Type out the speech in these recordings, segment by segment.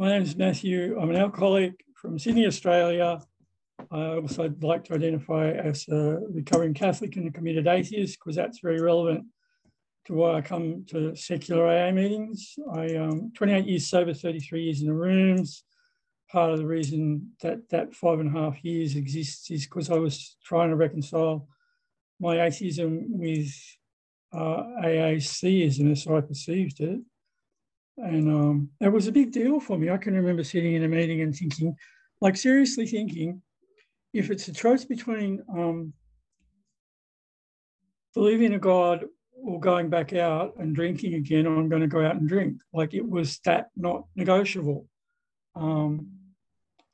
My name is Matthew. I'm an alcoholic from Sydney, Australia. I also like to identify as a recovering Catholic and a committed atheist because that's very relevant to why I come to secular AA meetings. I am um, 28 years sober, 33 years in the rooms. Part of the reason that that five and a half years exists is because I was trying to reconcile my atheism with uh, AACism as I perceived it. And um, it was a big deal for me. I can remember sitting in a meeting and thinking, like seriously thinking, if it's a choice between um, believing in God or going back out and drinking again, I'm going to go out and drink. Like it was that not negotiable. Um,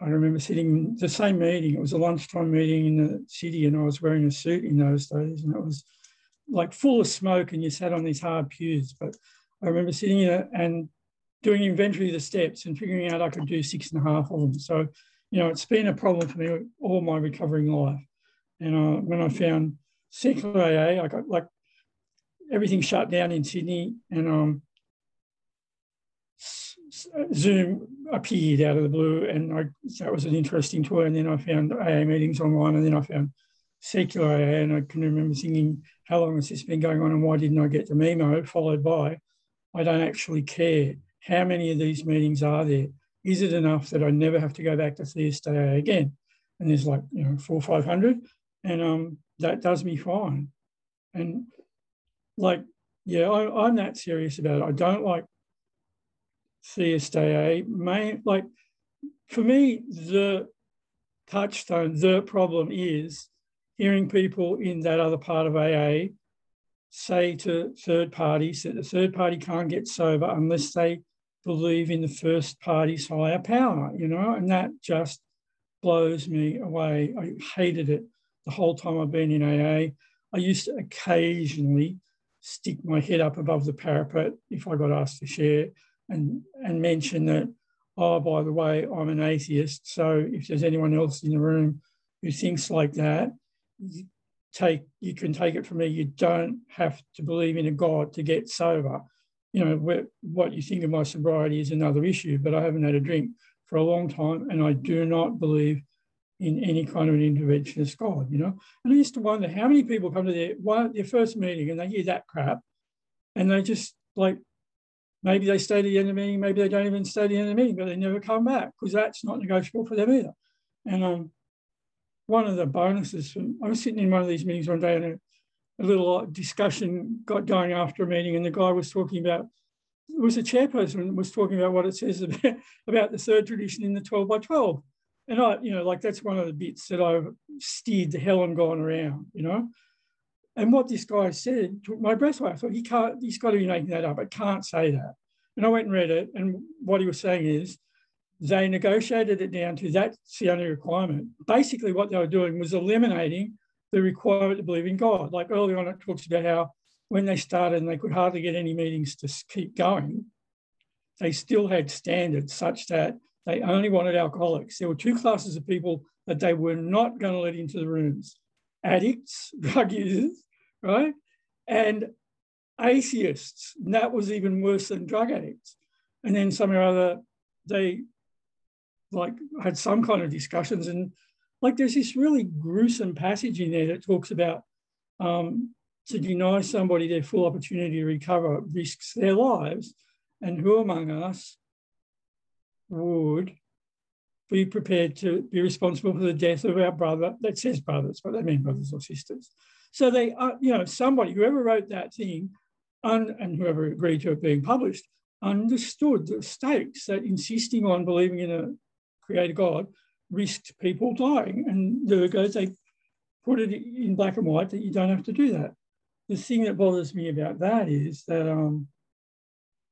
I remember sitting in the same meeting. It was a lunchtime meeting in the city, and I was wearing a suit in those days, and it was like full of smoke, and you sat on these hard pews. But I remember sitting in it and doing inventory of the steps and figuring out I could do six and a half of them. So, you know, it's been a problem for me all my recovering life. And uh, when I found secular AA, I got like everything shut down in Sydney and um, Zoom appeared out of the blue. And I, that was an interesting tour. And then I found AA meetings online and then I found secular AA. And I can remember thinking, how long has this been going on and why didn't I get the memo? Followed by, I don't actually care how many of these meetings are there? Is it enough that I never have to go back to AA again? And there's like, you know, four or 500. And um, that does me fine. And like, yeah, I, am that serious about it. I don't like Theist AA. Main, like, for me, the touchstone, the problem is hearing people in that other part of AA say to third parties that the third party can't get sober unless they believe in the first party's higher power, you know, and that just blows me away. I hated it the whole time I've been in AA. I used to occasionally stick my head up above the parapet if I got asked to share and, and mention that, oh, by the way, I'm an atheist. So if there's anyone else in the room who thinks like that, take you can take it from me. You don't have to believe in a God to get sober you know, what you think of my sobriety is another issue, but I haven't had a drink for a long time and I do not believe in any kind of an interventionist God, you know. And I used to wonder how many people come to their, their first meeting and they hear that crap and they just like, maybe they stay to the end of the meeting, maybe they don't even stay to the end of the meeting, but they never come back because that's not negotiable for them either. And um, one of the bonuses, from, I was sitting in one of these meetings one day and a little discussion got going after a meeting, and the guy was talking about it was a chairperson was talking about what it says about, about the third tradition in the 12 by 12. And I, you know, like that's one of the bits that I've steered the hell and gone around, you know. And what this guy said took my breath away. I thought he can't, he's got to be making that up. I can't say that. And I went and read it. And what he was saying is they negotiated it down to that's the only requirement. Basically, what they were doing was eliminating the requirement to believe in God. Like early on, it talks about how when they started and they could hardly get any meetings to keep going, they still had standards such that they only wanted alcoholics. There were two classes of people that they were not going to let into the rooms addicts, drug users, right? And atheists. And that was even worse than drug addicts. And then somehow or other, they like had some kind of discussions and like there's this really gruesome passage in there that talks about um, to deny somebody their full opportunity to recover risks their lives. And who among us would be prepared to be responsible for the death of our brother? That says brothers, but they mean brothers or sisters. So they, uh, you know, somebody, whoever wrote that thing, un, and whoever agreed to it being published, understood the stakes that insisting on believing in a creator God risked people dying. And the goes, they put it in black and white that you don't have to do that. The thing that bothers me about that is that um,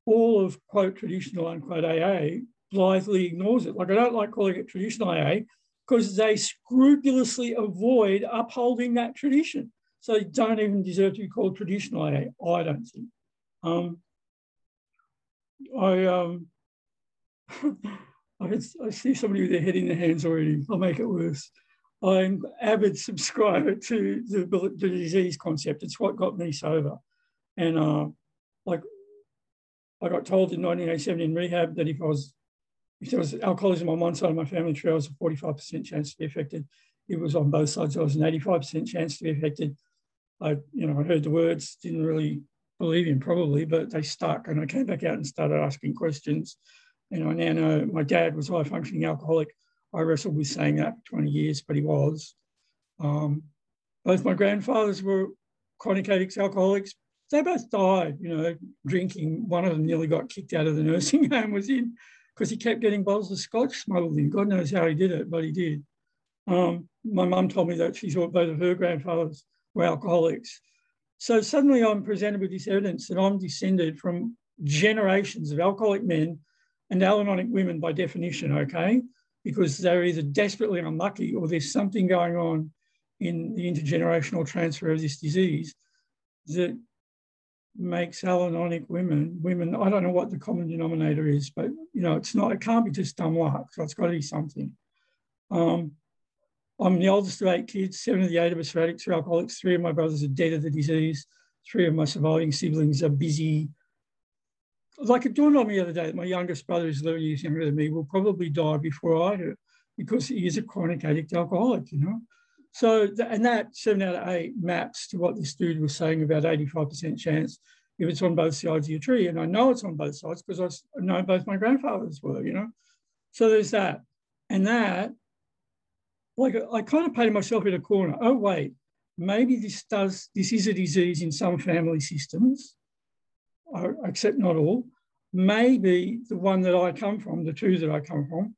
all of quote traditional unquote AA blithely ignores it. Like I don't like calling it traditional AA because they scrupulously avoid upholding that tradition. So they don't even deserve to be called traditional AA, I don't think. Um, I um, I, I see somebody with their head in their hands already. I'll make it worse. I'm avid subscriber to the, the disease concept. It's what got me sober. And uh, like I got told in 1987 in rehab that if I was if there was alcoholism on one side of my family tree, I was a 45% chance to be affected. It was on both sides, I was an 85% chance to be affected. I, you know, I heard the words, didn't really believe him probably, but they stuck. And I came back out and started asking questions. And I now know my dad was a high functioning alcoholic. I wrestled with saying that for 20 years, but he was. Um, both my grandfathers were chronic addicts, alcoholics. They both died, you know, drinking. One of them nearly got kicked out of the nursing home, was in because he kept getting bottles of scotch smuggled in. God knows how he did it, but he did. Um, my mum told me that she thought both of her grandfathers were alcoholics. So suddenly I'm presented with this evidence that I'm descended from generations of alcoholic men and alcoholic women by definition, okay? Because they're either desperately unlucky or there's something going on in the intergenerational transfer of this disease that makes allanonic women, women, I don't know what the common denominator is, but you know, it's not, it can't be just dumb luck. So it's got to be something. Um, I'm the oldest of eight kids. Seven of the eight of us are addicts or alcoholics. Three of my brothers are dead of the disease. Three of my surviving siblings are busy. Like it dawned on me the other day that my youngest brother is 11 years younger than me, will probably die before I do because he is a chronic addict alcoholic, you know. So, and that seven out of eight maps to what this dude was saying about 85% chance if it's on both sides of your tree. And I know it's on both sides because I know both my grandfathers were, you know. So there's that. And that like I kind of painted myself in a corner. Oh, wait, maybe this does, this is a disease in some family systems, except not all. Maybe the one that I come from, the two that I come from,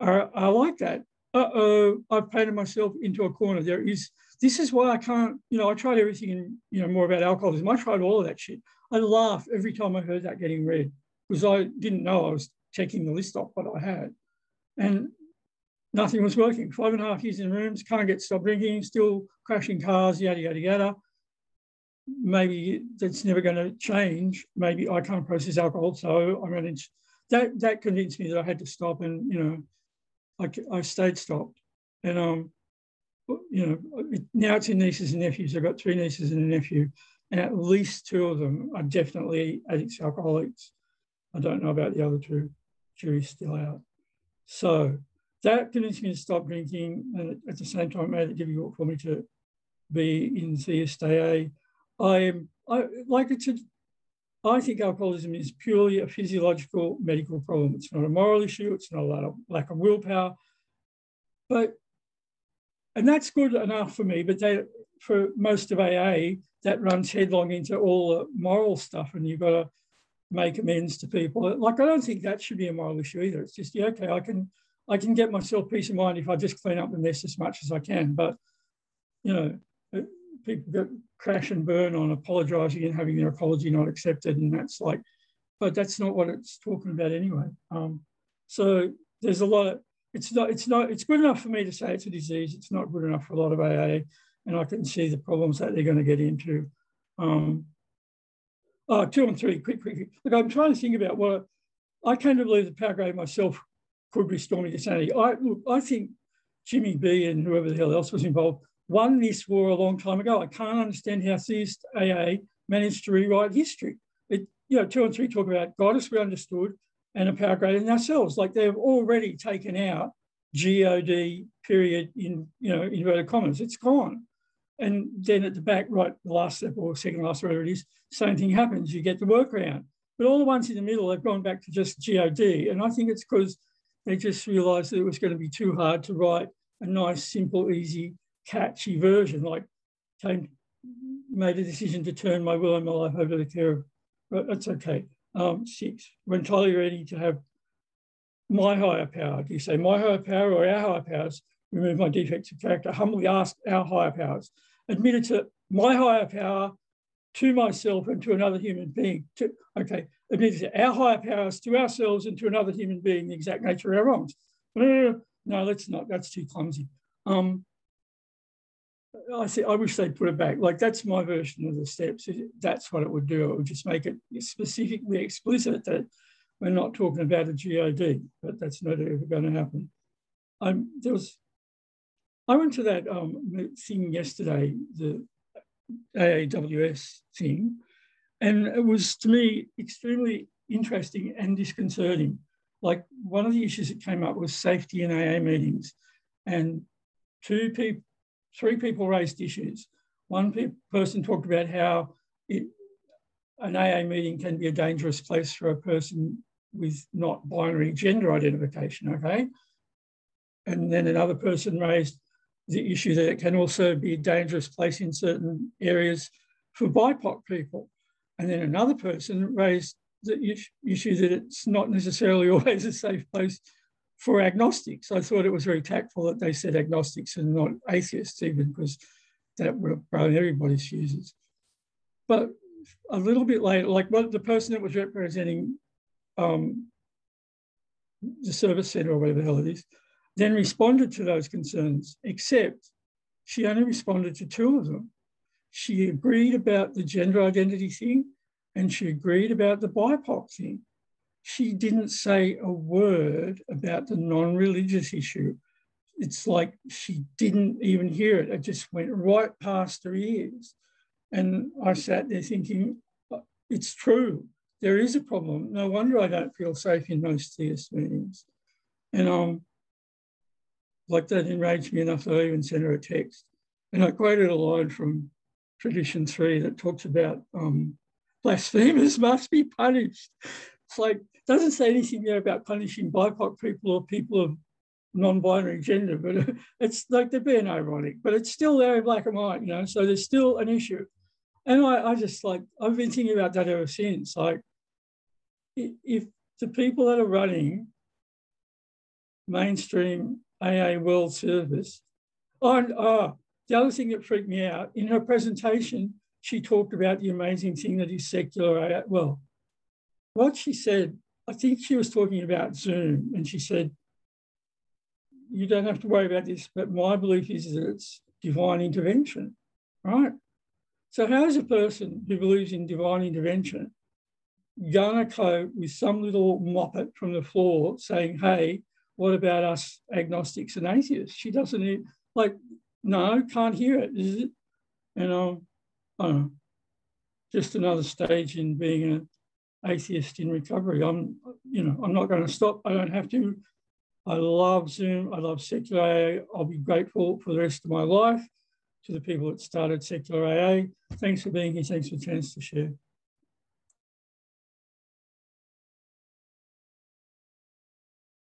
are, are like that. Uh-oh, I've painted myself into a corner. There is, this is why I can't, you know, I tried everything, in, you know, more about alcoholism. I tried all of that shit. I laughed every time I heard that getting read because I didn't know I was checking the list off what I had. And nothing was working. Five and a half years in rooms, can't get stop drinking, still crashing cars, yada, yada, yada. Maybe that's never going to change. Maybe I can't process alcohol, so I managed. That that convinced me that I had to stop, and you know, I, I stayed stopped. And um, you know, now it's in nieces and nephews. I've got three nieces and a nephew, and at least two of them are definitely addicts, alcoholics. I don't know about the other two. Jury's still out. So that convinced me to stop drinking, and at the same time, made it difficult for me to be in CSAA. I am, I like it's think alcoholism is purely a physiological medical problem. It's not a moral issue. It's not a lack of willpower, but and that's good enough for me. But they, for most of AA, that runs headlong into all the moral stuff, and you've got to make amends to people. Like I don't think that should be a moral issue either. It's just yeah, okay, I can I can get myself peace of mind if I just clean up the mess as much as I can. But, you know, people get crash and burn on apologizing and having their apology not accepted. And that's like, but that's not what it's talking about anyway. Um, so there's a lot of, it's not, it's not, it's good enough for me to say it's a disease. It's not good enough for a lot of AA. And I can see the problems that they're going to get into. Um, oh, two and three, quick, quick. Look, I'm trying to think about what I, I came to believe the power grade myself could restore me to sanity. I look, I think Jimmy B and whoever the hell else was involved won this war a long time ago. I can't understand how CSAA managed to rewrite history. It, you know, two and three talk about goddess we understood and a power greater than ourselves. Like they've already taken out God period in you know inverted commas. It's gone. And then at the back, right, the last step or second last, whatever it is, same thing happens. You get the workaround. But all the ones in the middle have gone back to just God. And I think it's because they just realized that it was going to be too hard to write a nice, simple, easy, catchy version. Like, came, made a decision to turn my will and my life over to the care of. But that's okay. Um, six, when entirely ready to have my higher power. Do you say my higher power or our higher powers? Remove my defects of character. Humbly ask our higher powers. Admitted to my higher power to myself and to another human being. To, okay, admitted to our higher powers to ourselves and to another human being the exact nature of our wrongs. No, let's not. That's too clumsy. Um, I see. I wish they'd put it back. Like that's my version of the steps. That's what it would do. It would just make it specifically explicit that we're not talking about a God, but that's not ever going to happen. Um, there was. I went to that um, thing yesterday, the AAWS thing, and it was to me extremely interesting and disconcerting. like one of the issues that came up was safety in AA meetings, and two people, three people raised issues. One pe person talked about how it, an AA meeting can be a dangerous place for a person with not binary gender identification, okay? And then another person raised the issue that it can also be a dangerous place in certain areas for BIPOC people. And then another person raised the issue that it's not necessarily always a safe place for agnostics. I thought it was very tactful that they said agnostics and not atheists, even because that would grown everybody's fuses. But a little bit later, like what the person that was representing um, the service centre or whatever the hell it is, then responded to those concerns, except she only responded to two of them. She agreed about the gender identity thing and she agreed about the BIPOC thing. She didn't say a word about the non religious issue. It's like she didn't even hear it. It just went right past her ears. And I sat there thinking, it's true. There is a problem. No wonder I don't feel safe in most theist meetings. And um, like that enraged me enough that I even sent her a text. And I quoted a line from Tradition 3 that talks about um, blasphemers must be punished. It's like, doesn't say anything there about punishing BIPOC people or people of non-binary gender, but it's like they're being ironic, but it's still there in black and white, you know, so there's still an issue. And I, I just like, I've been thinking about that ever since. Like, if the people that are running mainstream AA World Service, oh, and, oh, the other thing that freaked me out in her presentation, she talked about the amazing thing that is secular. Well, what she said, I think she was talking about Zoom, and she said, You don't have to worry about this, but my belief is that it's divine intervention, right? So, how is a person who believes in divine intervention to cope with some little moppet from the floor saying, Hey, what about us agnostics and atheists? She doesn't, like, no, can't hear it, is it? And um, know, just another stage in being an atheist in recovery. I'm, you know, I'm not going to stop. I don't have to. I love Zoom. I love secular AA. I'll be grateful for the rest of my life to the people that started secular AA. Thanks for being here. Thanks for the chance to share.